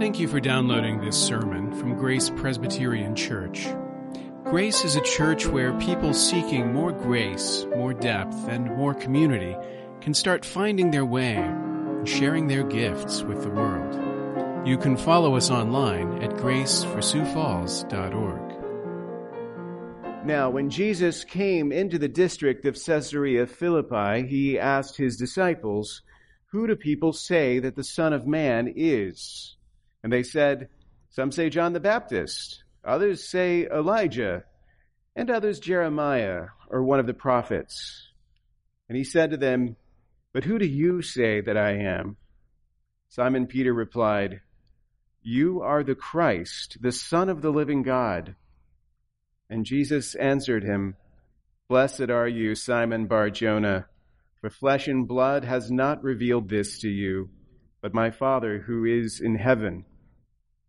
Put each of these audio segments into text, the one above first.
Thank you for downloading this sermon from Grace Presbyterian Church. Grace is a church where people seeking more grace, more depth, and more community can start finding their way and sharing their gifts with the world. You can follow us online at graceforsiouxfalls.org. Now, when Jesus came into the district of Caesarea Philippi, he asked his disciples, Who do people say that the Son of Man is? And they said, Some say John the Baptist, others say Elijah, and others Jeremiah or one of the prophets. And he said to them, But who do you say that I am? Simon Peter replied, You are the Christ, the Son of the living God. And Jesus answered him, Blessed are you, Simon Bar Jonah, for flesh and blood has not revealed this to you, but my Father who is in heaven.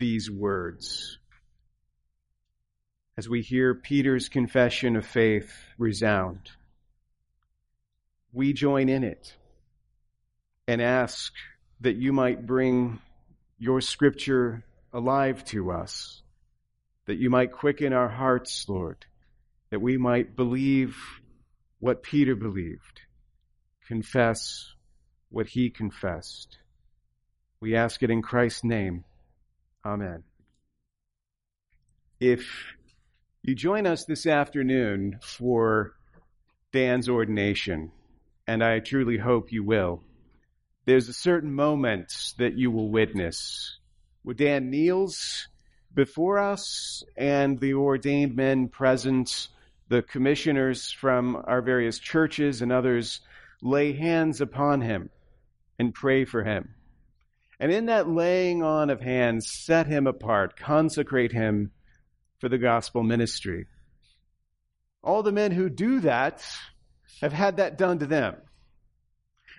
these words, as we hear Peter's confession of faith resound, we join in it and ask that you might bring your scripture alive to us, that you might quicken our hearts, Lord that we might believe what Peter believed, confess what he confessed. We ask it in Christ's name. Amen. If you join us this afternoon for Dan's ordination, and I truly hope you will, there's a certain moment that you will witness where Dan kneels before us and the ordained men present the commissioners from our various churches and others lay hands upon him and pray for him. And in that laying on of hands, set him apart, consecrate him for the gospel ministry. All the men who do that have had that done to them.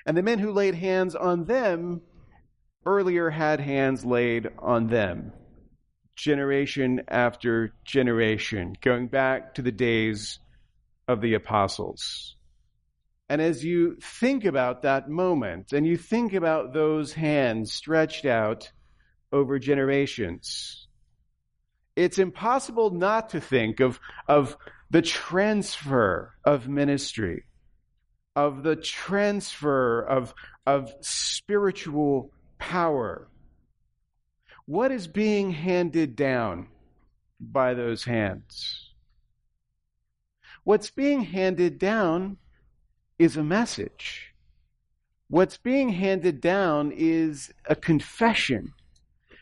And the men who laid hands on them earlier had hands laid on them generation after generation, going back to the days of the apostles. And as you think about that moment and you think about those hands stretched out over generations, it's impossible not to think of, of the transfer of ministry, of the transfer of, of spiritual power what is being handed down by those hands? What's being handed down is a message. What's being handed down is a confession.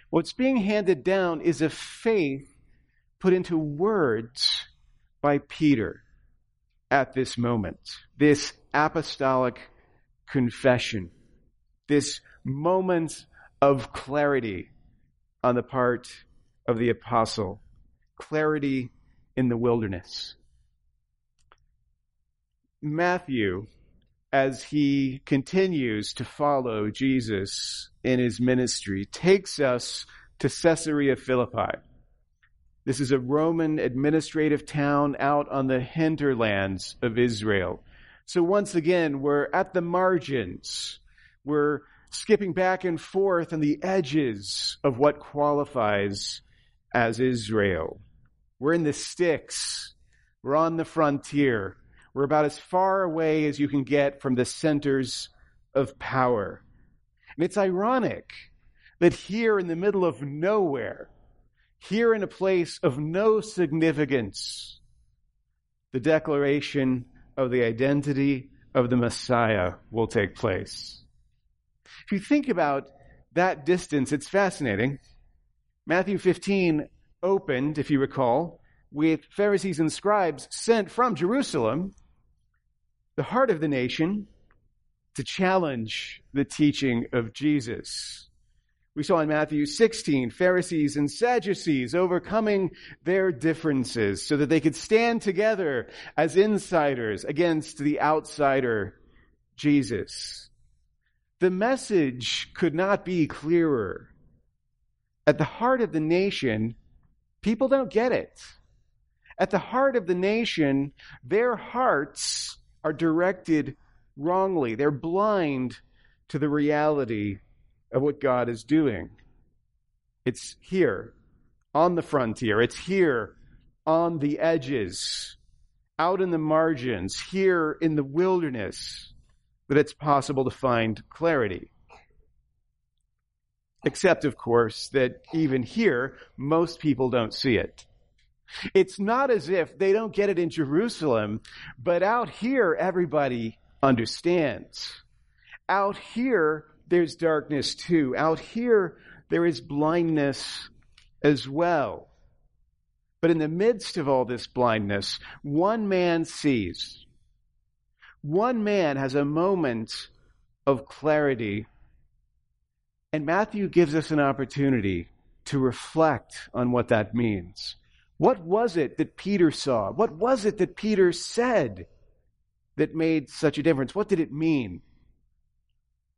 What's being handed down is a faith put into words by Peter at this moment. This apostolic confession. This moment of clarity on the part of the apostle. Clarity in the wilderness. Matthew, as he continues to follow Jesus in his ministry, takes us to Caesarea Philippi. This is a Roman administrative town out on the hinterlands of Israel. So once again, we're at the margins. We're skipping back and forth on the edges of what qualifies as Israel. We're in the sticks. We're on the frontier. We're about as far away as you can get from the centers of power. And it's ironic that here in the middle of nowhere, here in a place of no significance, the declaration of the identity of the Messiah will take place. If you think about that distance, it's fascinating. Matthew 15 opened, if you recall, with Pharisees and scribes sent from Jerusalem, the heart of the nation, to challenge the teaching of Jesus. We saw in Matthew 16 Pharisees and Sadducees overcoming their differences so that they could stand together as insiders against the outsider, Jesus. The message could not be clearer. At the heart of the nation, people don't get it. At the heart of the nation, their hearts are directed wrongly. They're blind to the reality of what God is doing. It's here on the frontier. It's here on the edges, out in the margins, here in the wilderness, that it's possible to find clarity. Except, of course, that even here, most people don't see it. It's not as if they don't get it in Jerusalem, but out here, everybody understands. Out here, there's darkness too. Out here, there is blindness as well. But in the midst of all this blindness, one man sees. One man has a moment of clarity. And Matthew gives us an opportunity to reflect on what that means. What was it that Peter saw? What was it that Peter said that made such a difference? What did it mean?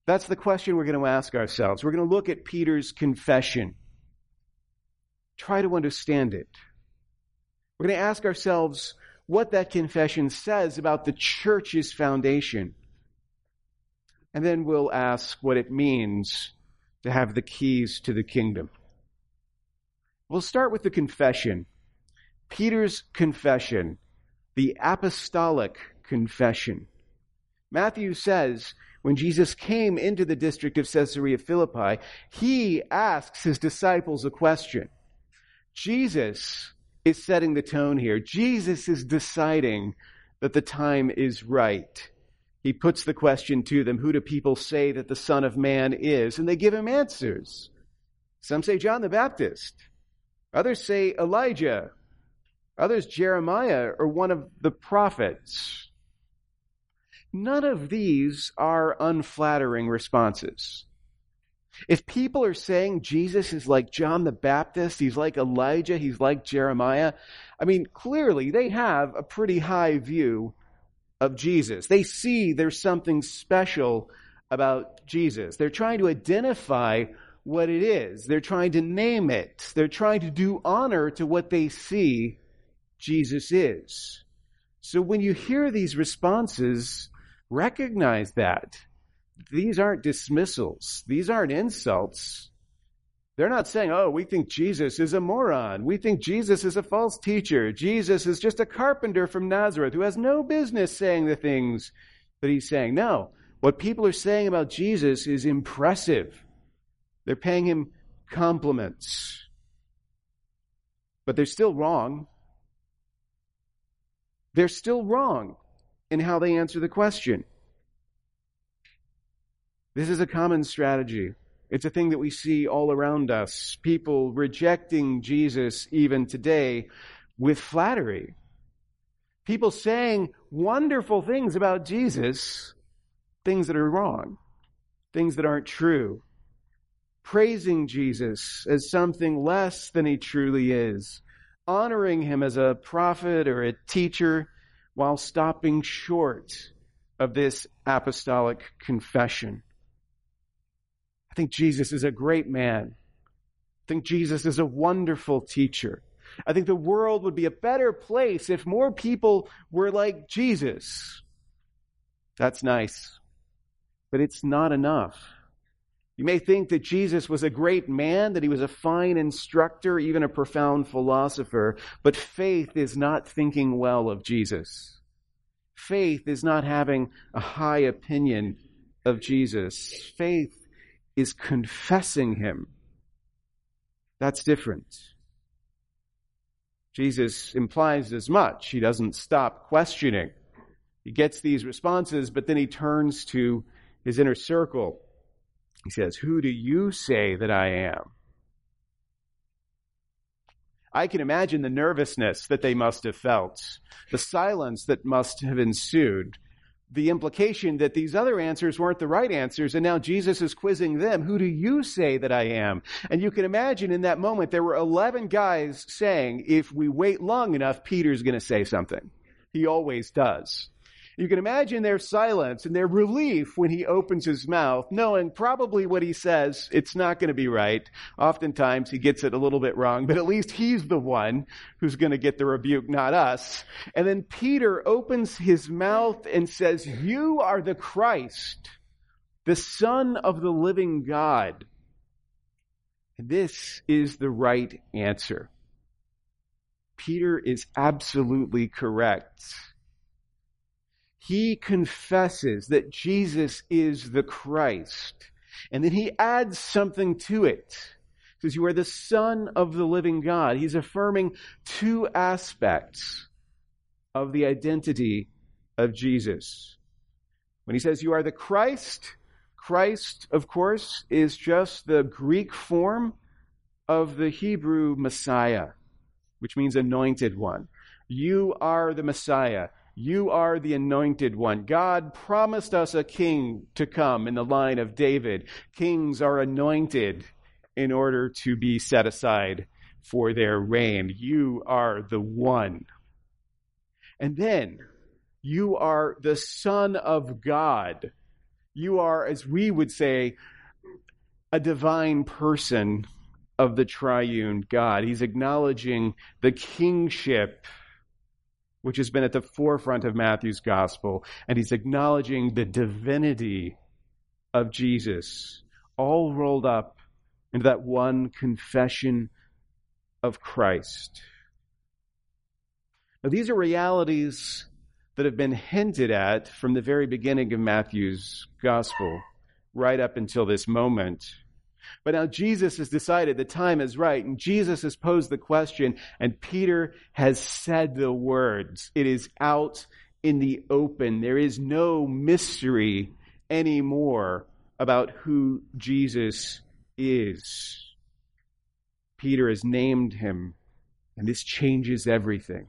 That's the question we're going to ask ourselves. We're going to look at Peter's confession. Try to understand it. We're going to ask ourselves what that confession says about the church's foundation. And then we'll ask what it means to have the keys to the kingdom. We'll start with the confession. Peter's confession, the apostolic confession. Matthew says when Jesus came into the district of Caesarea Philippi, he asks his disciples a question. Jesus is setting the tone here. Jesus is deciding that the time is right. He puts the question to them, who do people say that the Son of Man is? And they give him answers. Some say John the Baptist. Others say Elijah. Others Jeremiah or one of the prophets. None of these are unflattering responses. If people are saying Jesus is like John the Baptist, he's like Elijah, he's like Jeremiah, I mean, clearly they have a pretty high view of Jesus. They see there's something special about Jesus. They're trying to identify what it is. They're trying to name it. They're trying to do honor to what they see Jesus is. So when you hear these responses, Recognize that. These aren't dismissals. These aren't insults. They're not saying, oh, we think Jesus is a moron. We think Jesus is a false teacher. Jesus is just a carpenter from Nazareth who has no business saying the things that he's saying. No. What people are saying about Jesus is impressive. They're paying him compliments. But they're still wrong. They're still wrong in how they answer the question. This is a common strategy. It's a thing that we see all around us. People rejecting Jesus even today with flattery. People saying wonderful things about Jesus, things that are wrong, things that aren't true. Praising Jesus as something less than he truly is. Honoring him as a prophet or a teacher while stopping short of this apostolic confession. I think Jesus is a great man. I think Jesus is a wonderful teacher. I think the world would be a better place if more people were like Jesus. That's nice. But it's not enough. You may think that Jesus was a great man, that he was a fine instructor, even a profound philosopher, but faith is not thinking well of Jesus. Faith is not having a high opinion of Jesus. Faith is confessing him. That's different. Jesus implies as much. He doesn't stop questioning. He gets these responses, but then he turns to his inner circle he says, Who do you say that I am? I can imagine the nervousness that they must have felt, the silence that must have ensued. the implication that these other answers weren't the right answers, and now Jesus is quizzing them. Who do you say that I am? And you can imagine in that moment, there were 11 guys saying, if we wait long enough, Peter's going to say something. He always does. You can imagine their silence and their relief when he opens his mouth, knowing probably what he says, it's not going to be right. Oftentimes he gets it a little bit wrong, but at least he's the one who's going to get the rebuke, not us. And then Peter opens his mouth and says, You are the Christ, the Son of the living God. And this is the right answer. Peter is absolutely correct he confesses that Jesus is the Christ. And then he adds something to it. He says, You are the Son of the living God. He's affirming two aspects of the identity of Jesus. When he says, You are the Christ, Christ, of course, is just the Greek form of the Hebrew Messiah, which means anointed one. You are the Messiah. You are the anointed one. God promised us a king to come in the line of David. Kings are anointed in order to be set aside for their reign. You are the one. And then you are the Son of God. You are, as we would say, a divine person of the triune God. He's acknowledging the kingship which has been at the forefront of Matthew's gospel, and he's acknowledging the divinity of Jesus, all rolled up into that one confession of Christ. Now, these are realities that have been hinted at from the very beginning of Matthew's gospel, right up until this moment. But now Jesus has decided the time is right, and Jesus has posed the question, and Peter has said the words. It is out in the open. There is no mystery anymore about who Jesus is. Peter has named him, and this changes everything.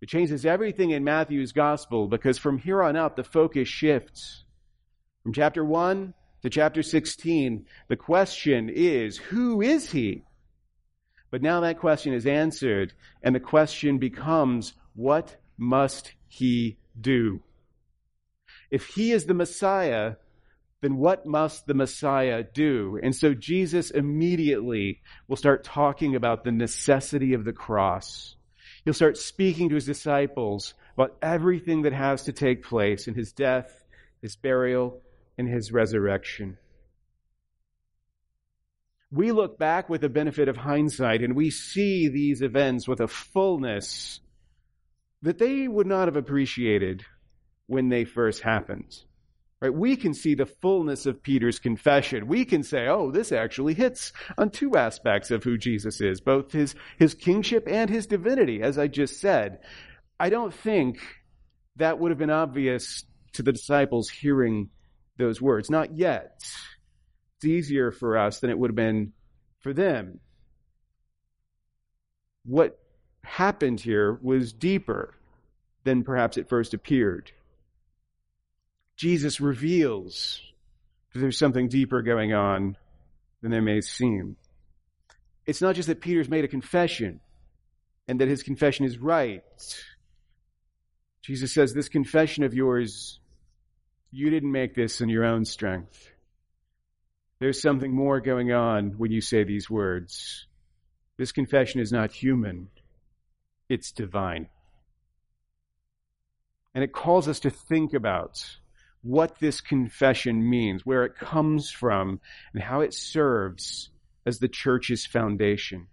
It changes everything in Matthew's gospel because from here on out, the focus shifts. From chapter 1 to chapter 16, the question is, who is he? But now that question is answered, and the question becomes, what must he do? If he is the Messiah, then what must the Messiah do? And so Jesus immediately will start talking about the necessity of the cross. He'll start speaking to his disciples about everything that has to take place in his death, his burial, in his resurrection. We look back with the benefit of hindsight and we see these events with a fullness that they would not have appreciated when they first happened. Right? We can see the fullness of Peter's confession. We can say, oh, this actually hits on two aspects of who Jesus is, both his, his kingship and his divinity, as I just said. I don't think that would have been obvious to the disciples hearing those words. Not yet. It's easier for us than it would have been for them. What happened here was deeper than perhaps it first appeared. Jesus reveals that there's something deeper going on than there may seem. It's not just that Peter's made a confession and that his confession is right. Jesus says, This confession of yours you didn't make this in your own strength. There's something more going on when you say these words. This confession is not human, it's divine. And it calls us to think about what this confession means, where it comes from, and how it serves as the church's foundation.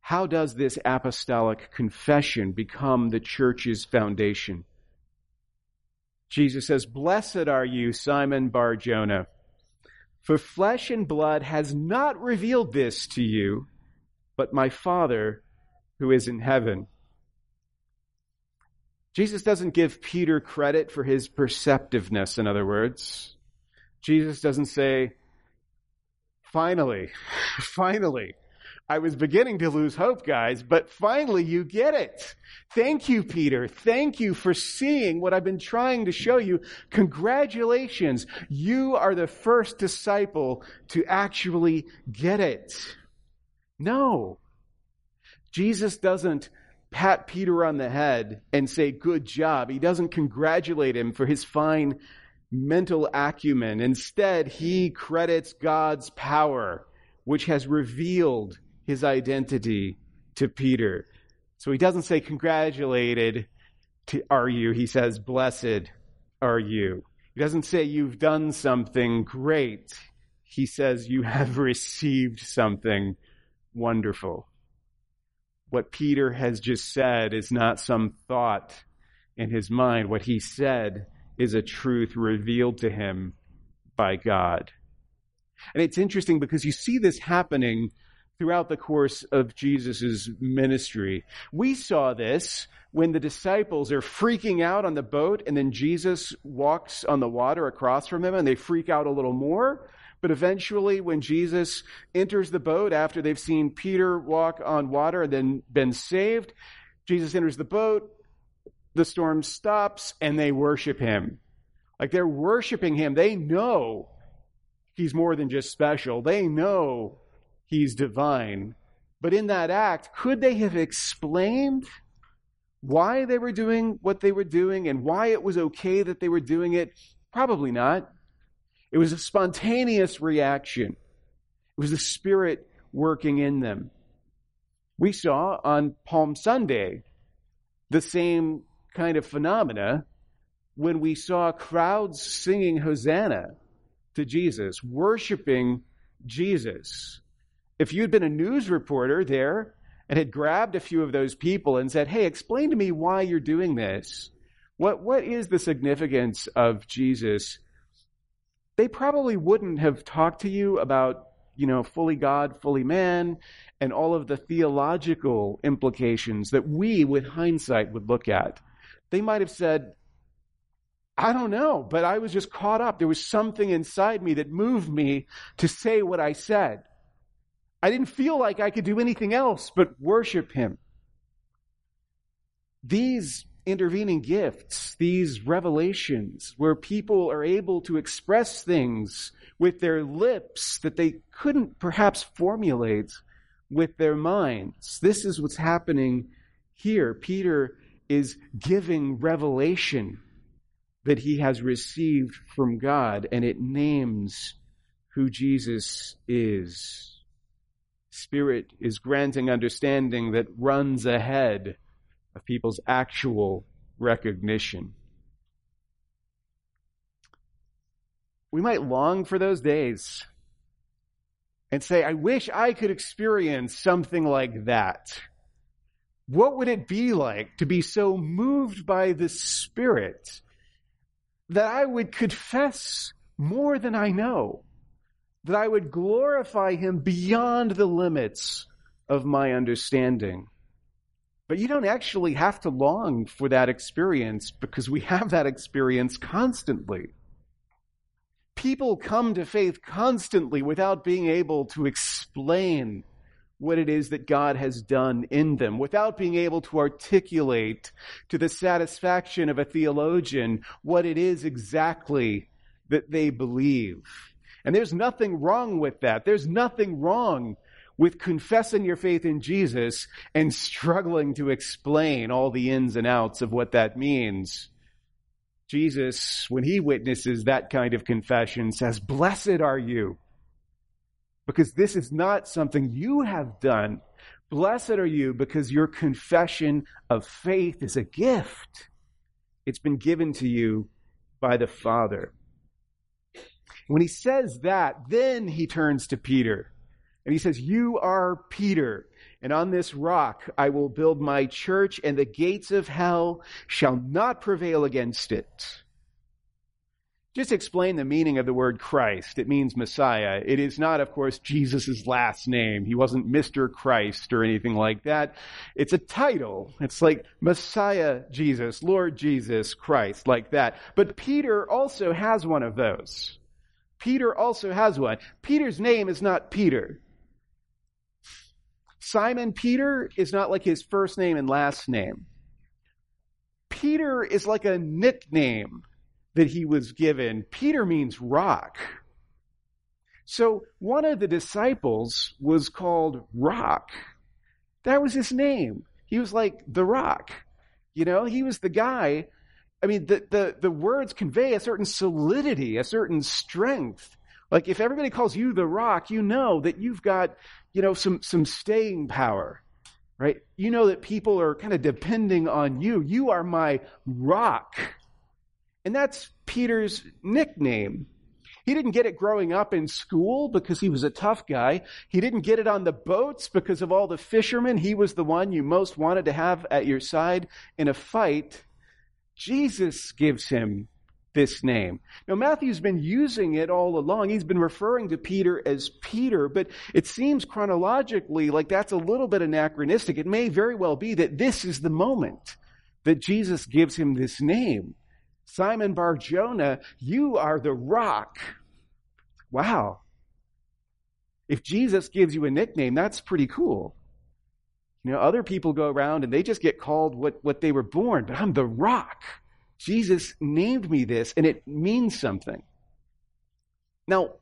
How does this apostolic confession become the church's foundation? Jesus says, Blessed are you, Simon Bar Jonah, for flesh and blood has not revealed this to you, but my Father who is in heaven. Jesus doesn't give Peter credit for his perceptiveness, in other words. Jesus doesn't say, finally, finally, I was beginning to lose hope, guys, but finally you get it. Thank you, Peter. Thank you for seeing what I've been trying to show you. Congratulations. You are the first disciple to actually get it. No. Jesus doesn't pat Peter on the head and say, good job. He doesn't congratulate him for his fine mental acumen. Instead, he credits God's power, which has revealed his identity to Peter. So he doesn't say, Congratulated to, are you. He says, Blessed are you. He doesn't say, You've done something great. He says, You have received something wonderful. What Peter has just said is not some thought in his mind. What he said is a truth revealed to him by God. And it's interesting because you see this happening throughout the course of Jesus' ministry. We saw this when the disciples are freaking out on the boat and then Jesus walks on the water across from them and they freak out a little more. But eventually, when Jesus enters the boat after they've seen Peter walk on water and then been saved, Jesus enters the boat, the storm stops, and they worship him. Like they're worshiping him. They know he's more than just special. They know he's divine. But in that act, could they have explained why they were doing what they were doing and why it was okay that they were doing it? Probably not. It was a spontaneous reaction. It was the Spirit working in them. We saw on Palm Sunday the same kind of phenomena when we saw crowds singing Hosanna to Jesus, worshiping Jesus if you'd been a news reporter there and had grabbed a few of those people and said, Hey, explain to me why you're doing this. What, what is the significance of Jesus? They probably wouldn't have talked to you about, you know, fully God, fully man, and all of the theological implications that we, with hindsight, would look at. They might have said, I don't know, but I was just caught up. There was something inside me that moved me to say what I said. I didn't feel like I could do anything else but worship him. These intervening gifts, these revelations, where people are able to express things with their lips that they couldn't perhaps formulate with their minds. This is what's happening here. Peter is giving revelation that he has received from God, and it names who Jesus is. Spirit is granting understanding that runs ahead of people's actual recognition. We might long for those days and say, I wish I could experience something like that. What would it be like to be so moved by the Spirit that I would confess more than I know? That I would glorify him beyond the limits of my understanding. But you don't actually have to long for that experience because we have that experience constantly. People come to faith constantly without being able to explain what it is that God has done in them, without being able to articulate to the satisfaction of a theologian what it is exactly that they believe. And there's nothing wrong with that. There's nothing wrong with confessing your faith in Jesus and struggling to explain all the ins and outs of what that means. Jesus, when he witnesses that kind of confession, says, Blessed are you. Because this is not something you have done. Blessed are you because your confession of faith is a gift. It's been given to you by the Father. When he says that, then he turns to Peter and he says, You are Peter, and on this rock I will build my church, and the gates of hell shall not prevail against it. Just explain the meaning of the word Christ. It means Messiah. It is not, of course, Jesus' last name. He wasn't Mr. Christ or anything like that. It's a title. It's like Messiah Jesus, Lord Jesus Christ, like that. But Peter also has one of those. Peter also has one. Peter's name is not Peter. Simon Peter is not like his first name and last name. Peter is like a nickname that he was given. Peter means rock. So one of the disciples was called Rock. That was his name. He was like the rock. You know, he was the guy. I mean, the, the, the words convey a certain solidity, a certain strength. Like if everybody calls you the rock, you know that you've got, you know, some, some staying power, right? You know that people are kind of depending on you. You are my rock. And that's Peter's nickname. He didn't get it growing up in school because he was a tough guy. He didn't get it on the boats because of all the fishermen. He was the one you most wanted to have at your side in a fight. Jesus gives him this name. Now, Matthew's been using it all along. He's been referring to Peter as Peter, but it seems chronologically like that's a little bit anachronistic. It may very well be that this is the moment that Jesus gives him this name. Simon Bar Jonah, you are the rock Wow. If Jesus gives you a nickname, that's pretty cool. You know, other people go around and they just get called what, what they were born, but I'm the rock. Jesus named me this and it means something. Now,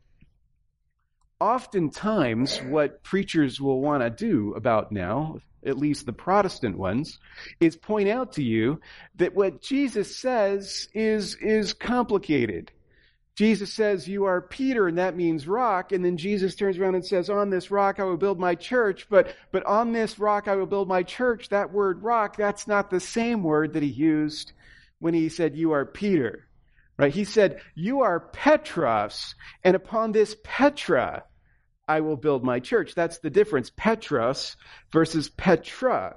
oftentimes what preachers will want to do about now, at least the Protestant ones, is point out to you that what Jesus says is, is complicated. Jesus says, You are Peter, and that means rock. And then Jesus turns around and says, On this rock I will build my church. But, but on this rock I will build my church. That word rock, that's not the same word that he used when he said, You are Peter. Right? He said, You are Petros, and upon this Petra I will build my church. That's the difference. Petros versus Petra.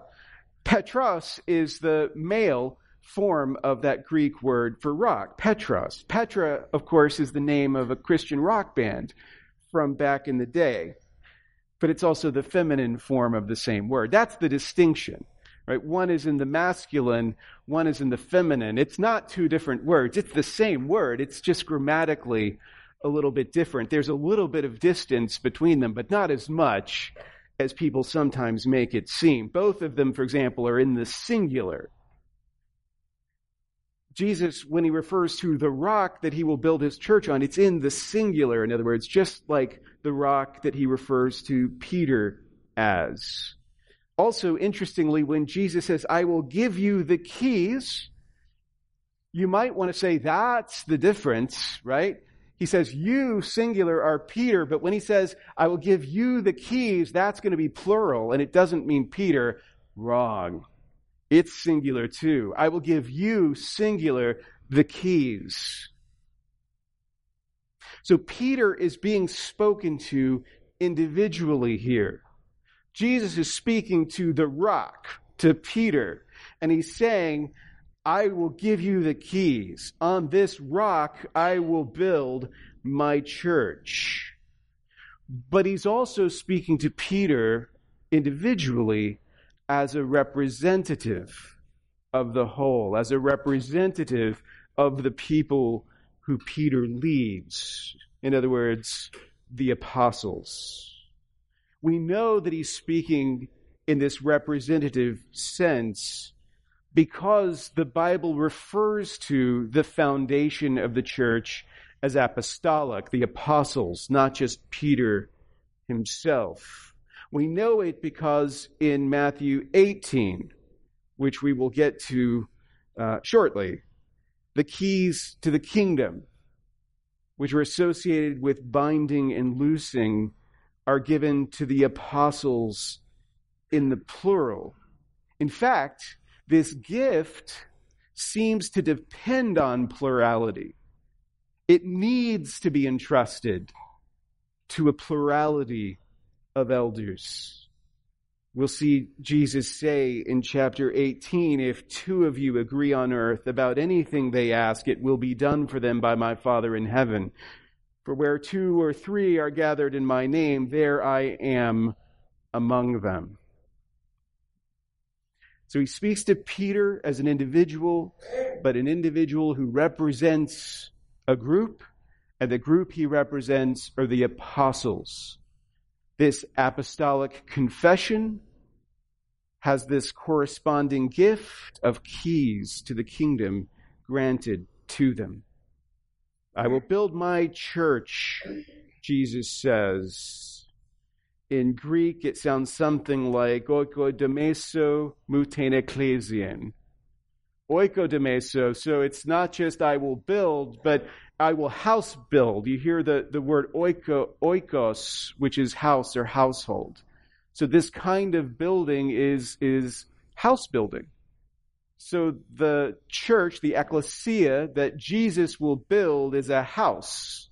Petros is the male form of that Greek word for rock, Petros. Petra, of course, is the name of a Christian rock band from back in the day, but it's also the feminine form of the same word. That's the distinction. Right? One is in the masculine, one is in the feminine. It's not two different words. It's the same word. It's just grammatically a little bit different. There's a little bit of distance between them, but not as much as people sometimes make it seem. Both of them, for example, are in the singular. Jesus, when he refers to the rock that he will build his church on, it's in the singular. In other words, just like the rock that he refers to Peter as. Also, interestingly, when Jesus says, I will give you the keys, you might want to say that's the difference, right? He says, You, singular, are Peter, but when he says, I will give you the keys, that's going to be plural, and it doesn't mean Peter. Wrong. It's singular too. I will give you, singular, the keys. So Peter is being spoken to individually here. Jesus is speaking to the rock, to Peter, and he's saying, I will give you the keys. On this rock I will build my church. But he's also speaking to Peter individually as a representative of the whole, as a representative of the people who Peter leads. In other words, the apostles. We know that he's speaking in this representative sense because the Bible refers to the foundation of the church as apostolic, the apostles, not just Peter himself. We know it because in Matthew 18, which we will get to uh, shortly, the keys to the kingdom, which are associated with binding and loosing, are given to the apostles in the plural. In fact, this gift seems to depend on plurality. It needs to be entrusted to a plurality of elders. We'll see Jesus say in chapter 18, if two of you agree on earth about anything they ask, it will be done for them by my Father in heaven. For where two or three are gathered in my name, there I am among them. So he speaks to Peter as an individual, but an individual who represents a group, and the group he represents are the apostles This apostolic confession has this corresponding gift of keys to the kingdom granted to them. I will build my church, Jesus says. In Greek, it sounds something like oikodemeso muten ecclesian. Oikodemeso, so it's not just I will build, but I will house build. You hear the, the word oiko, oikos, which is house or household. So this kind of building is, is house building. So the church, the ecclesia that Jesus will build is a house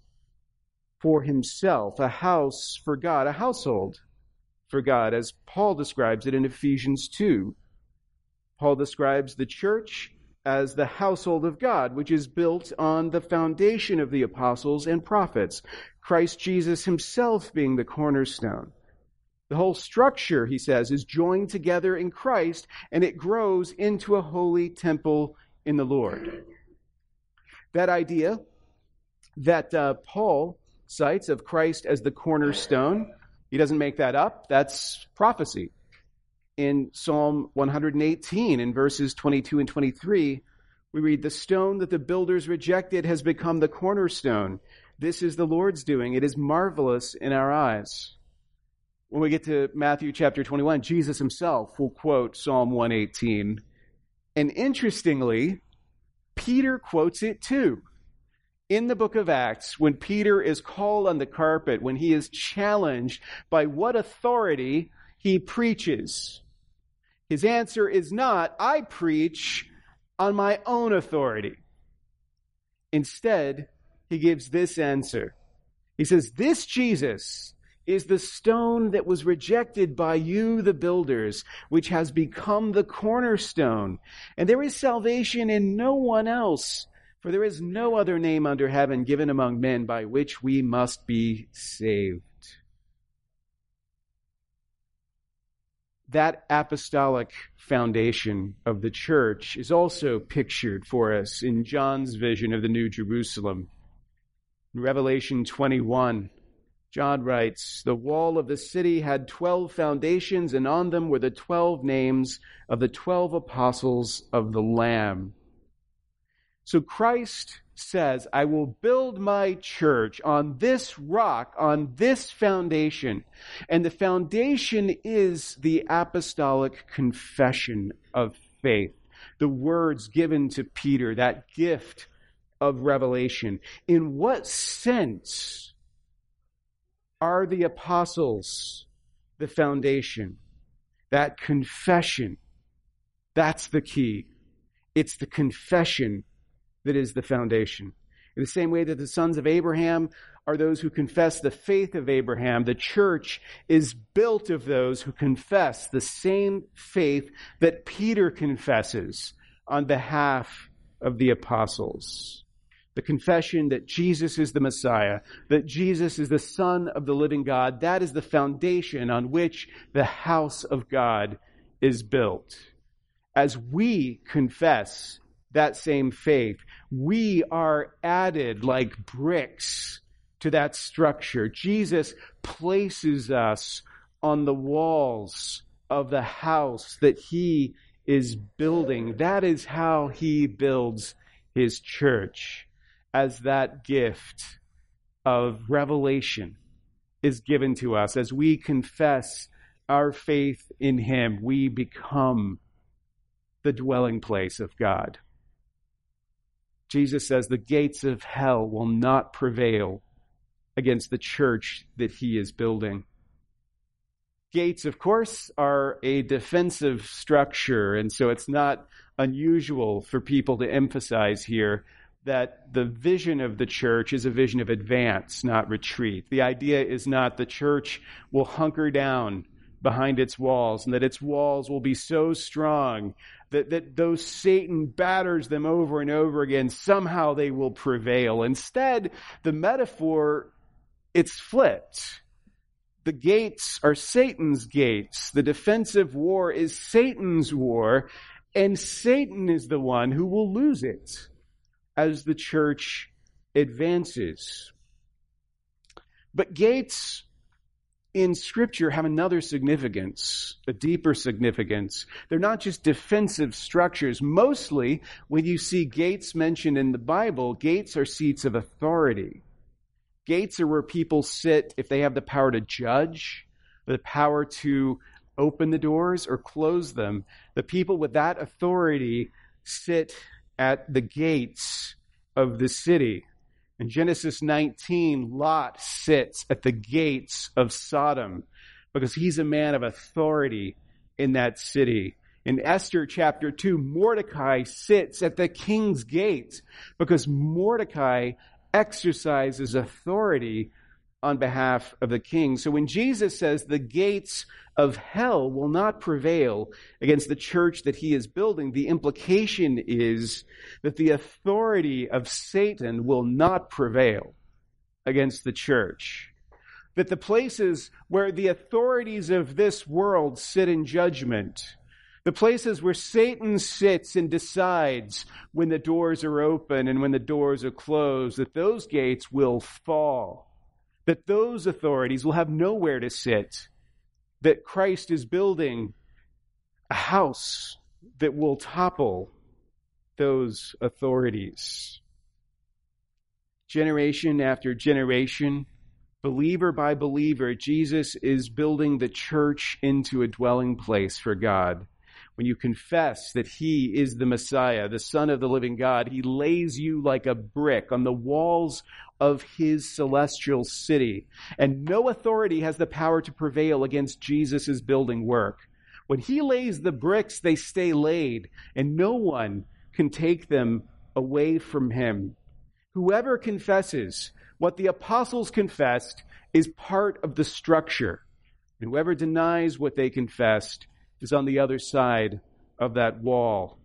for himself, a house for God, a household for God, as Paul describes it in Ephesians 2. Paul describes the church as the household of God, which is built on the foundation of the apostles and prophets, Christ Jesus himself being the cornerstone. The whole structure, he says, is joined together in Christ and it grows into a holy temple in the Lord. That idea that uh, Paul cites of Christ as the cornerstone, he doesn't make that up. That's prophecy. In Psalm 118, in verses 22 and 23, we read, The stone that the builders rejected has become the cornerstone. This is the Lord's doing. It is marvelous in our eyes. When we get to Matthew chapter 21, Jesus himself will quote Psalm 118. And interestingly, Peter quotes it too. In the book of Acts, when Peter is called on the carpet, when he is challenged by what authority he preaches, his answer is not, I preach on my own authority. Instead, he gives this answer. He says, This Jesus is the stone that was rejected by you, the builders, which has become the cornerstone. And there is salvation in no one else, for there is no other name under heaven given among men by which we must be saved. That apostolic foundation of the church is also pictured for us in John's vision of the New Jerusalem. In Revelation 21, John writes, The wall of the city had 12 foundations, and on them were the 12 names of the 12 apostles of the Lamb. So Christ says, I will build my church on this rock, on this foundation. And the foundation is the apostolic confession of faith, the words given to Peter, that gift of revelation. In what sense? are the apostles the foundation? That confession, that's the key. It's the confession that is the foundation. In the same way that the sons of Abraham are those who confess the faith of Abraham, the church is built of those who confess the same faith that Peter confesses on behalf of the apostles the confession that Jesus is the Messiah, that Jesus is the Son of the living God, that is the foundation on which the house of God is built. As we confess that same faith, we are added like bricks to that structure. Jesus places us on the walls of the house that he is building. That is how he builds his church as that gift of revelation is given to us. As we confess our faith in Him, we become the dwelling place of God. Jesus says the gates of hell will not prevail against the church that He is building. Gates, of course, are a defensive structure, and so it's not unusual for people to emphasize here that the vision of the church is a vision of advance, not retreat. The idea is not the church will hunker down behind its walls and that its walls will be so strong that, that though Satan batters them over and over again, somehow they will prevail. Instead, the metaphor, it's flipped. The gates are Satan's gates. The defensive war is Satan's war, and Satan is the one who will lose it as the church advances. But gates in Scripture have another significance, a deeper significance. They're not just defensive structures. Mostly, when you see gates mentioned in the Bible, gates are seats of authority. Gates are where people sit if they have the power to judge, the power to open the doors or close them. The people with that authority sit at the gates of the city. In Genesis 19, Lot sits at the gates of Sodom because he's a man of authority in that city. In Esther chapter 2, Mordecai sits at the king's gate because Mordecai exercises authority on behalf of the king. So when Jesus says the gates of hell will not prevail against the church that he is building, the implication is that the authority of Satan will not prevail against the church. That the places where the authorities of this world sit in judgment, the places where Satan sits and decides when the doors are open and when the doors are closed, that those gates will fall that those authorities will have nowhere to sit, that Christ is building a house that will topple those authorities. Generation after generation, believer by believer, Jesus is building the church into a dwelling place for God. When you confess that He is the Messiah, the Son of the living God, He lays you like a brick on the walls of his celestial city. And no authority has the power to prevail against Jesus' building work. When he lays the bricks, they stay laid, and no one can take them away from him. Whoever confesses what the apostles confessed is part of the structure. And whoever denies what they confessed is on the other side of that wall.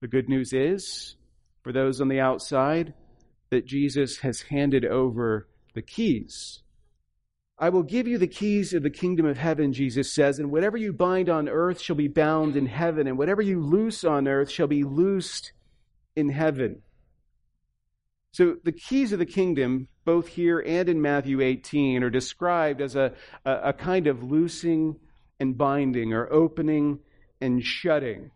The good news is, for those on the outside, that Jesus has handed over the keys. I will give you the keys of the kingdom of heaven, Jesus says, and whatever you bind on earth shall be bound in heaven, and whatever you loose on earth shall be loosed in heaven. So the keys of the kingdom, both here and in Matthew 18, are described as a, a, a kind of loosing and binding, or opening and shutting.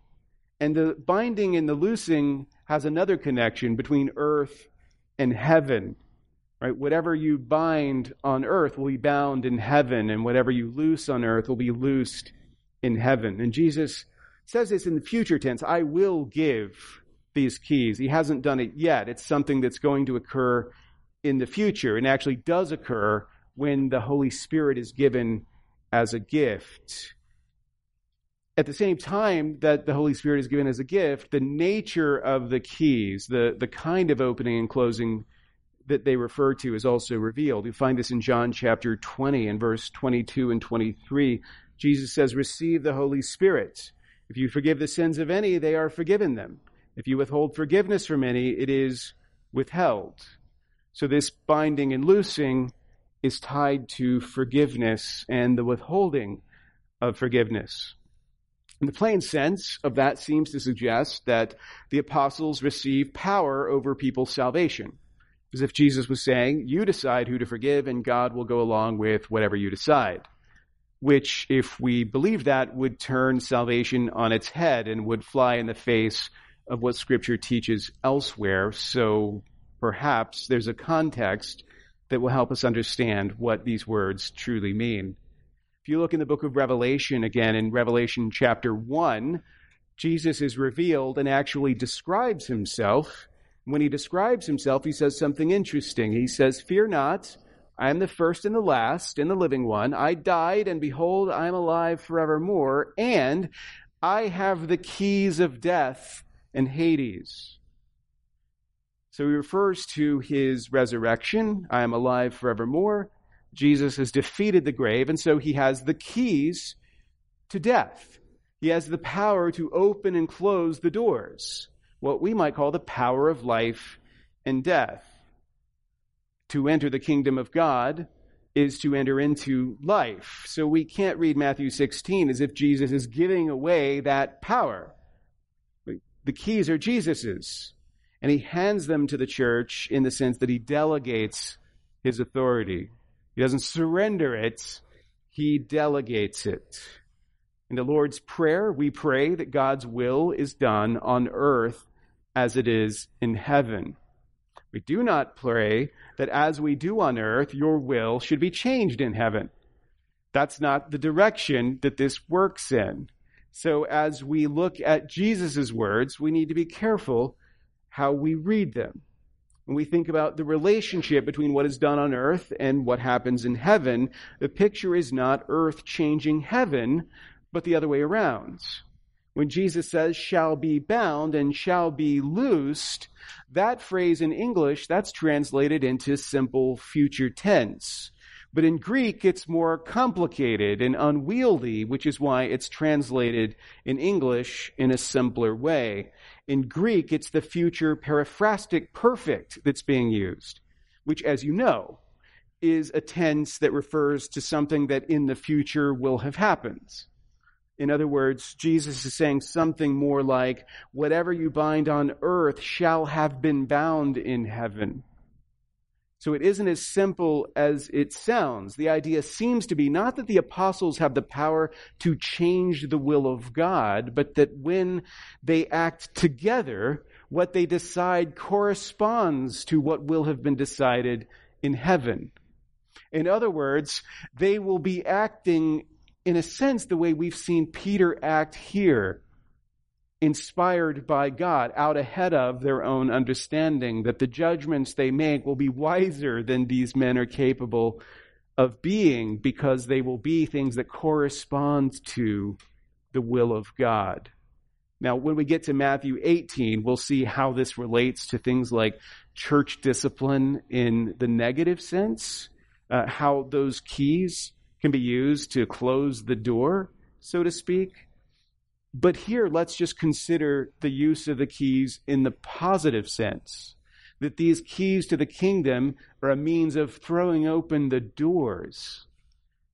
And the binding and the loosing has another connection between earth and heaven. Right? Whatever you bind on earth will be bound in heaven, and whatever you loose on earth will be loosed in heaven. And Jesus says this in the future tense I will give these keys. He hasn't done it yet. It's something that's going to occur in the future, and actually does occur when the Holy Spirit is given as a gift. At the same time that the Holy Spirit is given as a gift, the nature of the keys, the, the kind of opening and closing that they refer to is also revealed. You find this in John chapter 20 and verse 22 and 23. Jesus says, Receive the Holy Spirit. If you forgive the sins of any, they are forgiven them. If you withhold forgiveness from any, it is withheld. So this binding and loosing is tied to forgiveness and the withholding of forgiveness. And the plain sense of that seems to suggest that the apostles receive power over people's salvation. As if Jesus was saying, You decide who to forgive, and God will go along with whatever you decide. Which, if we believe that, would turn salvation on its head and would fly in the face of what Scripture teaches elsewhere. So perhaps there's a context that will help us understand what these words truly mean. If you look in the book of Revelation again, in Revelation chapter 1, Jesus is revealed and actually describes himself. When he describes himself, he says something interesting. He says, Fear not, I am the first and the last and the living one. I died, and behold, I am alive forevermore, and I have the keys of death and Hades. So he refers to his resurrection. I am alive forevermore. Jesus has defeated the grave, and so he has the keys to death. He has the power to open and close the doors, what we might call the power of life and death. To enter the kingdom of God is to enter into life. So we can't read Matthew 16 as if Jesus is giving away that power. The keys are Jesus's, and he hands them to the church in the sense that he delegates his authority. He doesn't surrender it, he delegates it. In the Lord's Prayer, we pray that God's will is done on earth as it is in heaven. We do not pray that as we do on earth, your will should be changed in heaven. That's not the direction that this works in. So as we look at Jesus' words, we need to be careful how we read them. When we think about the relationship between what is done on earth and what happens in heaven, the picture is not earth changing heaven, but the other way around. When Jesus says shall be bound and shall be loosed, that phrase in English, that's translated into simple future tense. But in Greek, it's more complicated and unwieldy, which is why it's translated in English in a simpler way. In Greek, it's the future periphrastic perfect that's being used, which, as you know, is a tense that refers to something that in the future will have happened. In other words, Jesus is saying something more like, whatever you bind on earth shall have been bound in heaven. So it isn't as simple as it sounds. The idea seems to be not that the apostles have the power to change the will of God, but that when they act together, what they decide corresponds to what will have been decided in heaven. In other words, they will be acting in a sense the way we've seen Peter act here inspired by God, out ahead of their own understanding, that the judgments they make will be wiser than these men are capable of being because they will be things that correspond to the will of God. Now, when we get to Matthew 18, we'll see how this relates to things like church discipline in the negative sense, uh, how those keys can be used to close the door, so to speak. But here, let's just consider the use of the keys in the positive sense. That these keys to the kingdom are a means of throwing open the doors.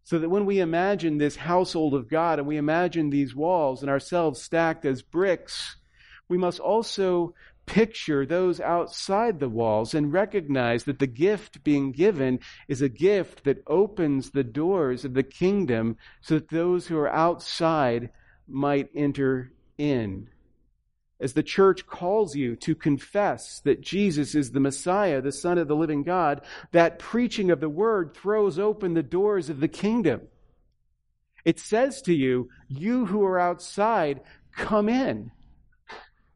So that when we imagine this household of God and we imagine these walls and ourselves stacked as bricks, we must also picture those outside the walls and recognize that the gift being given is a gift that opens the doors of the kingdom so that those who are outside might enter in. As the church calls you to confess that Jesus is the Messiah, the Son of the living God, that preaching of the word throws open the doors of the kingdom. It says to you, you who are outside, come in.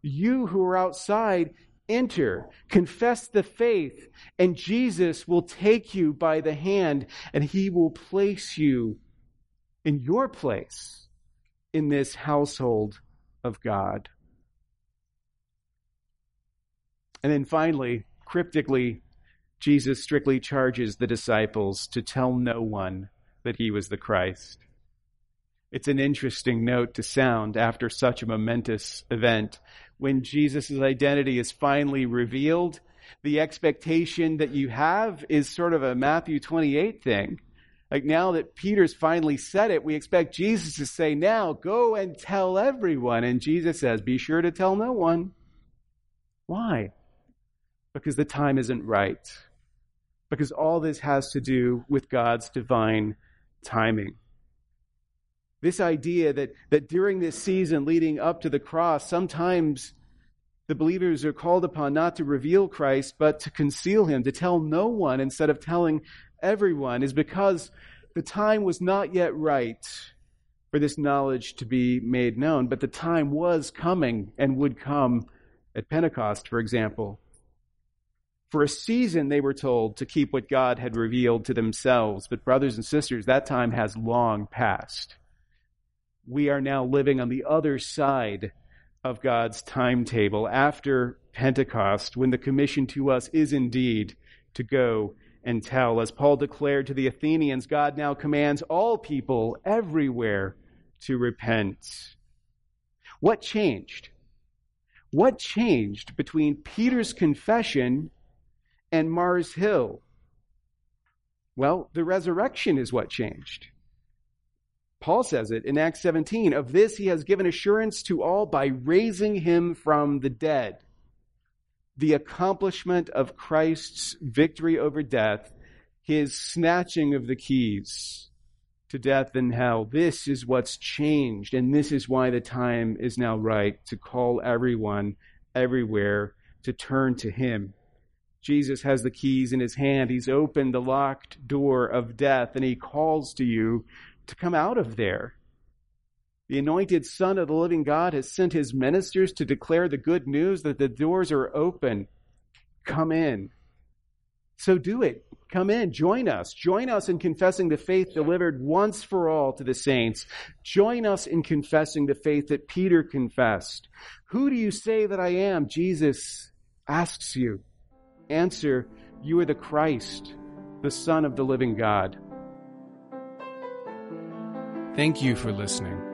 You who are outside, enter, confess the faith, and Jesus will take you by the hand and he will place you in your place in this household of God. And then finally, cryptically, Jesus strictly charges the disciples to tell no one that he was the Christ. It's an interesting note to sound after such a momentous event. When Jesus' identity is finally revealed, the expectation that you have is sort of a Matthew 28 thing. Like now that Peter's finally said it, we expect Jesus to say, Now go and tell everyone. And Jesus says, Be sure to tell no one. Why? Because the time isn't right. Because all this has to do with God's divine timing. This idea that, that during this season leading up to the cross, sometimes the believers are called upon not to reveal Christ, but to conceal him, to tell no one instead of telling everyone is because the time was not yet right for this knowledge to be made known, but the time was coming and would come at Pentecost, for example. For a season, they were told to keep what God had revealed to themselves. But, brothers and sisters, that time has long passed. We are now living on the other side of God's timetable after Pentecost, when the commission to us is indeed to go and tell. As Paul declared to the Athenians, God now commands all people everywhere to repent. What changed? What changed between Peter's confession and Mars Hill? Well, the resurrection is what changed. Paul says it in Acts 17. Of this he has given assurance to all by raising him from the dead the accomplishment of Christ's victory over death his snatching of the keys to death and hell. This is what's changed, and this is why the time is now right to call everyone everywhere to turn to him. Jesus has the keys in his hand. He's opened the locked door of death, and he calls to you to come out of there. The anointed Son of the living God has sent his ministers to declare the good news that the doors are open. Come in. So do it. Come in. Join us. Join us in confessing the faith delivered once for all to the saints. Join us in confessing the faith that Peter confessed. Who do you say that I am? Jesus asks you. Answer, you are the Christ, the Son of the living God. Thank you for listening.